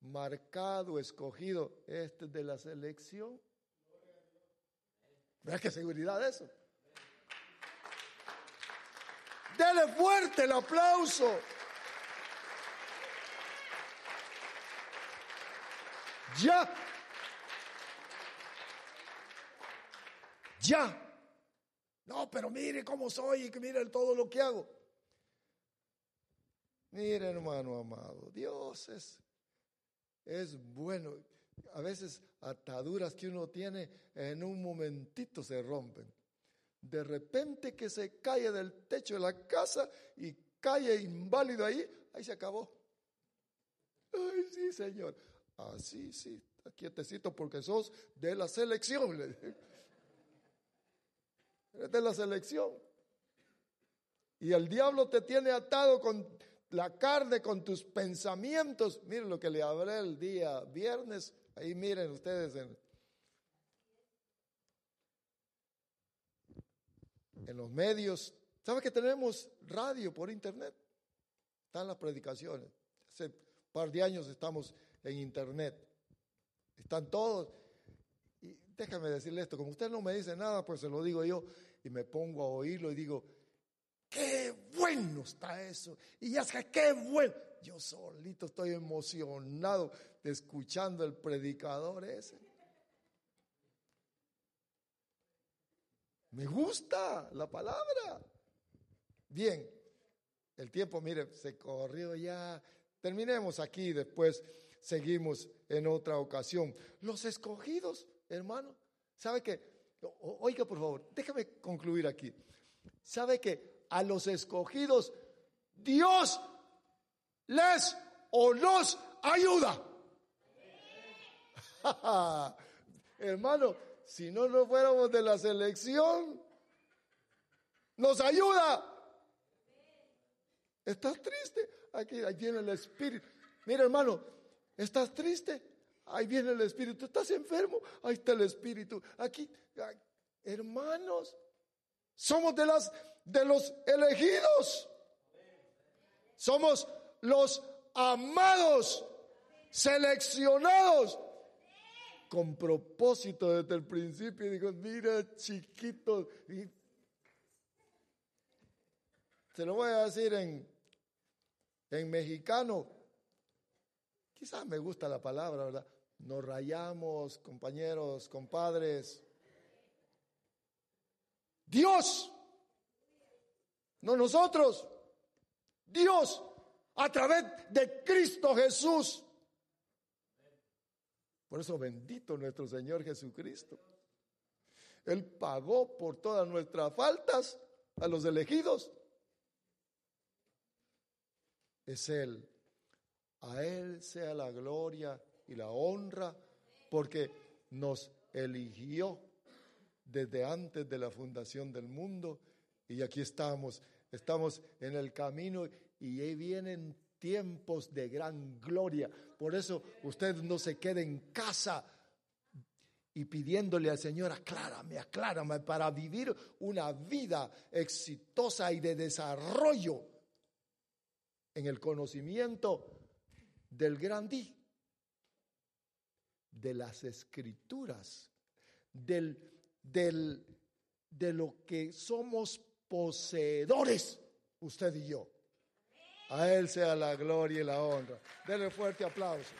marcado, escogido, este de la selección. ¿Vea qué seguridad eso? Dele fuerte el aplauso. Ya. Ya. No, pero mire cómo soy y que mire todo lo que hago. Mire, hermano amado, Dios es, es bueno. A veces ataduras que uno tiene en un momentito se rompen. De repente que se cae del techo de la casa y cae inválido ahí, ahí se acabó. Ay, sí, Señor. Así, sí, quietecito porque sos de la selección. Eres de la selección. Y el diablo te tiene atado con la carne, con tus pensamientos. Miren lo que le hablé el día viernes. Ahí miren ustedes en, en los medios. ¿Sabe que tenemos radio por internet? Están las predicaciones. Hace un par de años estamos en internet. Están todos. Y déjame decirle esto, como usted no me dice nada, pues se lo digo yo y me pongo a oírlo y digo, qué bueno está eso. Y ya sé, qué bueno. Yo solito estoy emocionado de escuchando el predicador ese. Me gusta la palabra. Bien, el tiempo, mire, se corrió ya. Terminemos aquí, después seguimos en otra ocasión. Los escogidos, hermano, ¿sabe que Oiga, por favor, déjame concluir aquí. ¿Sabe que a los escogidos, Dios les o nos ayuda. Hermano, si no nos fuéramos de la selección, nos ayuda. ¿Estás triste? Aquí, ahí viene el Espíritu. Mira, hermano, ¿estás triste? Ahí viene el Espíritu. ¿Estás enfermo? Ahí está el Espíritu. Aquí, hermanos, somos de las de los elegidos. Somos los amados, seleccionados con propósito desde el principio. Y digo, mira, chiquito. se lo voy a decir en, en mexicano. Quizás me gusta la palabra, ¿verdad? Nos rayamos, compañeros, compadres. Dios, no nosotros, Dios, a través de Cristo Jesús. Por eso bendito nuestro Señor Jesucristo. Él pagó por todas nuestras faltas a los elegidos. Es Él. A Él sea la gloria y la honra porque nos eligió desde antes de la fundación del mundo y aquí estamos, estamos en el camino y ahí vienen tiempos de gran gloria. Por eso usted no se quede en casa y pidiéndole al Señor, aclárame, aclárame, para vivir una vida exitosa y de desarrollo en el conocimiento del gran di de las escrituras, del, del, de lo que somos poseedores, usted y yo. A Él sea la gloria y la honra. Denle fuerte aplauso.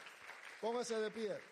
Póngase de pie.